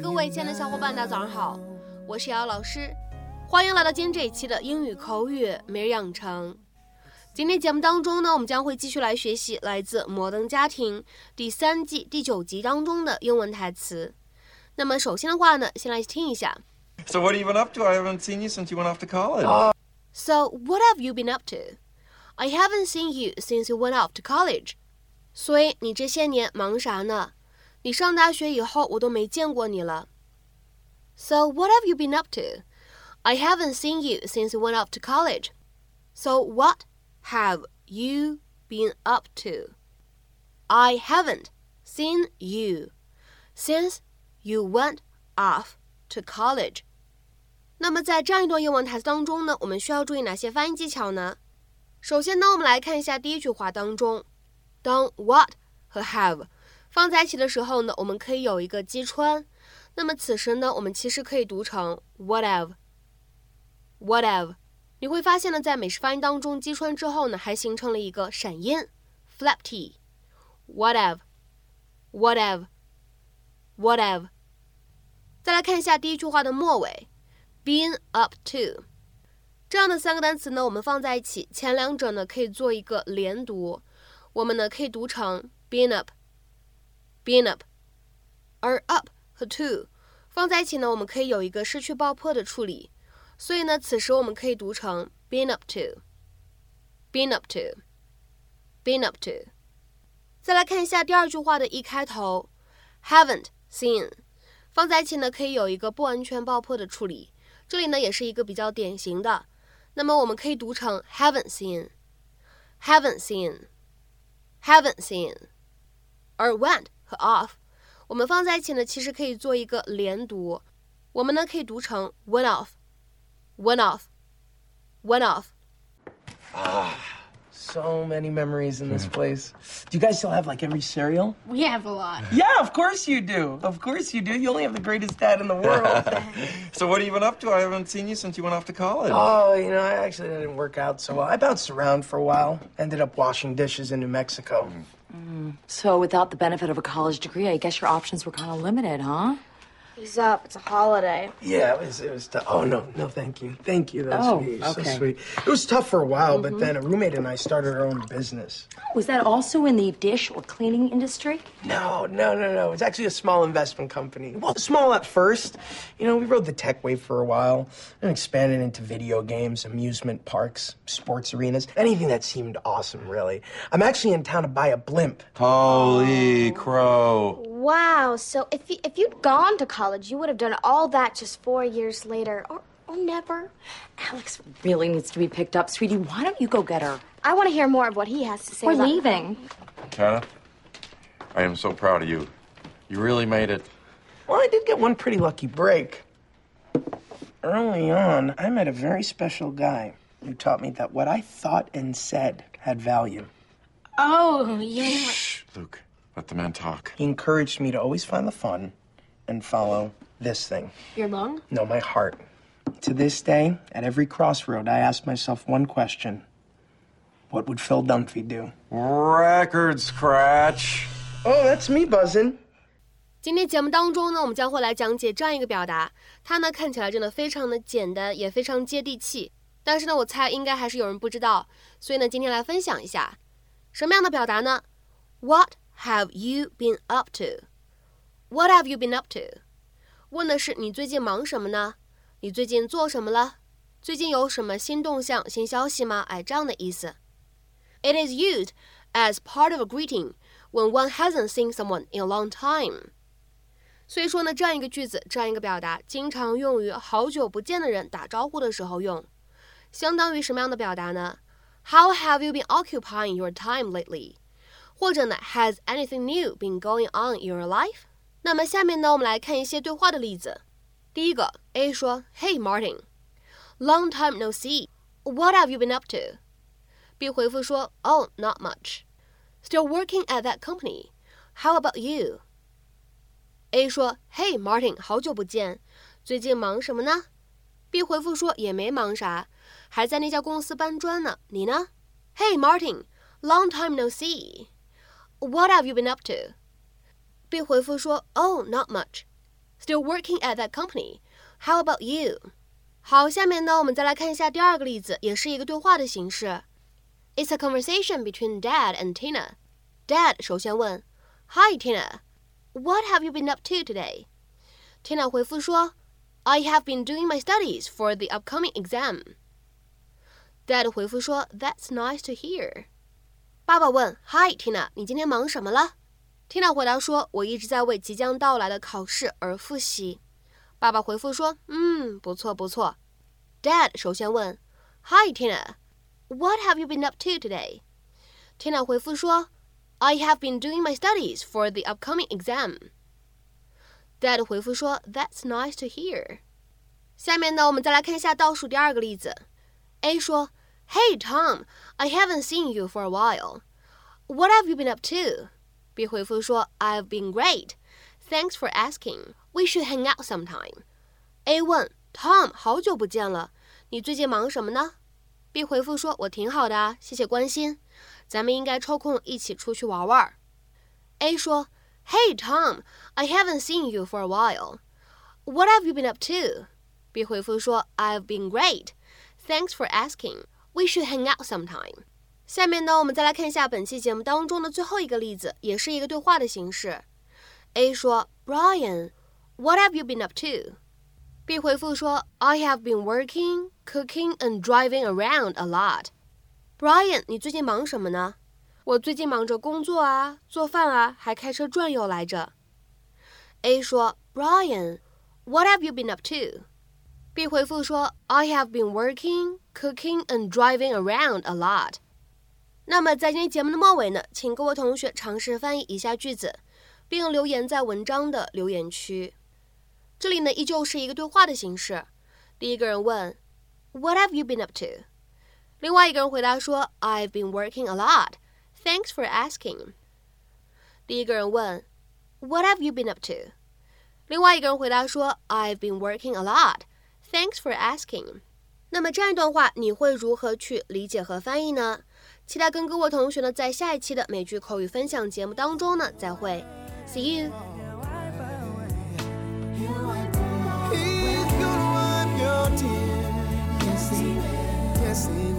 各位亲爱的小伙伴，大家早上好，我是瑶瑶老师，欢迎来到今天这一期的英语口语每日养成。今天节目当中呢，我们将会继续来学习来自《摩登家庭》第三季第九集当中的英文台词。那么首先的话呢，先来听一下。So what have you been up to? I haven't seen you since you went off to college. So what have you been up to? I haven't seen you since you went off to college. 所以你这些年忙啥呢？你上大学以后，我都没见过你了。So what have you been up to? I haven't seen you since you went off to college. So what have you been up to? I haven't seen you since you went off to college. 那么在这样一段英文台词当中呢，我们需要注意哪些发音技巧呢？首先呢，我们来看一下第一句话当中，当 what 和 have 放在一起的时候呢，我们可以有一个击穿。那么此时呢，我们其实可以读成 whatever，whatever。你会发现呢，在美式发音当中，击穿之后呢，还形成了一个闪音 flap t，whatever，whatever，whatever。再来看一下第一句话的末尾，been up to。这样的三个单词呢，我们放在一起，前两者呢可以做一个连读，我们呢可以读成 been up up，been up，而 up 和 to 放在一起呢，我们可以有一个失去爆破的处理，所以呢，此时我们可以读成 been up to，been up to，been up to。再来看一下第二句话的一开头，haven't seen，放在一起呢可以有一个不完全爆破的处理，这里呢也是一个比较典型的。那么我们可以读成 haven't seen，haven't seen，haven't seen，而 went 和 off，我们放在一起呢，其实可以做一个连读，我们呢可以读成 went off，went off，went off。 So many memories in this place. Do you guys still have like every cereal? We have a lot. Yeah, of course you do. Of course you do. You only have the greatest dad in the world. So what have you been up to? I haven't seen you since you went off to college. oh, you know, I actually didn't work out so well. I bounced around for a while. Ended up washing dishes in New Mexico. So, without the benefit of a college degree, I guess your options were kind of limited, huh? He's up. It's a holiday. Yeah, it was. It was. Tough. Oh no, no, thank you, thank you. That's Oh, sweet. okay. So sweet. It was tough for a while, but mm-hmm. then a roommate and I started our own business. Oh, was that also in the dish or cleaning industry? No, no, no, no. It's actually a small investment company. Well, small at first. You know, we rode the tech wave for a while and expanded into video games, amusement parks, sports arenas, anything that seemed awesome, really. I'm actually in town to buy a blimp. Holy crow. Wow. So if you, if you'd gone to college, you would have done all that just four years later, or or never. Alex really needs to be picked up. Sweetie, why don't you go get her? I want to hear more of what he has to say. We're about- leaving. Kenneth, I am so proud of you. You really made it. Well, I did get one pretty lucky break. Early on, I met a very special guy who taught me that what I thought and said had value. Oh, you. Shh, Luke. Let the man talk. He encouraged me to always find the fun and follow this thing. Your lung? No, my heart. To this day, at every crossroad, I ask myself one question What would Phil Dunphy do? Record scratch. Oh, that's me buzzing. 今天节目当中呢，我们将会来讲解这样一个表达，它呢看起来真的非常的简单，也非常接地气。但是呢，我猜应该还是有人不知道，所以呢，今天来分享一下什么样的表达呢？What have you been up to? What have you been up to? 问的是你最近忙什么呢？你最近做什么了？最近有什么新动向、新消息吗？哎，这样的意思。It is used as part of a greeting when one hasn't seen someone in a long time. 所以说呢，这样一个句子，这样一个表达，经常用于好久不见的人打招呼的时候用，相当于什么样的表达呢？How have you been occupying your time lately？ 或者呢，Has anything new been going on in your life？那么下面呢，我们来看一些对话的例子。第一个，A 说：“Hey Martin，long time no see，what have you been up to？”B 回复说：“Oh, not much. Still working at that company. How about you？” A 说：“Hey Martin，好久不见，最近忙什么呢？”B 回复说：“也没忙啥，还在那家公司搬砖呢。你呢？”Hey Martin，long time no see. What have you been up to? B 回复说：“Oh, not much. still working at that company. How about you? 好，下面呢，我们再来看一下第二个例子，也是一个对话的形式。It's a conversation between Dad and Tina. Dad 首先问，Hi Tina, what have you been up to today? Tina 回复说，I have been doing my studies for the upcoming exam. Dad 回复说，That's nice to hear. 爸爸问，Hi Tina，你今天忙什么了？Tina 回答说，我一直在为即将到来的考试而复习。爸爸回复说：“嗯，不错不错。” Dad 首先问：“Hi Tina, what have you been up to today?” Tina 回复说：“I have been doing my studies for the upcoming exam.” Dad 回复说：“That's nice to hear.” 下面呢，我们再来看一下倒数第二个例子。A 说 ：“Hey Tom, I haven't seen you for a while. What have you been up to?” B 回复说：“I've been great. Thanks for asking. We should hang out sometime. A 问 Tom，好久不见了，你最近忙什么呢？B 回复说：“我挺好的啊，谢谢关心。咱们应该抽空一起出去玩玩。”A 说：“Hey Tom, I haven't seen you for a while. What have you been up to?” B 回复说：“I've been great. Thanks for asking. We should hang out sometime.” 下面呢，我们再来看一下本期节目当中的最后一个例子，也是一个对话的形式。A 说：“Brian。” What have you been up to? B 回复说，I have been working, cooking and driving around a lot. Brian，你最近忙什么呢？我最近忙着工作啊，做饭啊，还开车转悠来着。A 说，Brian，What have you been up to? B 回复说，I have been working, cooking and driving around a lot. 那么在今天节目的末尾呢，请各位同学尝试翻译以下句子，并留言在文章的留言区。这里呢，依旧是一个对话的形式。第一个人问，What have you been up to？另外一个人回答说，I've been working a lot. Thanks for asking. 第一个人问，What have you been up to？另外一个人回答说，I've been working a lot. Thanks for asking. 那么这样一段话，你会如何去理解和翻译呢？期待跟各位同学呢，在下一期的美剧口语分享节目当中呢，再会，See you。Yes, yes, yes.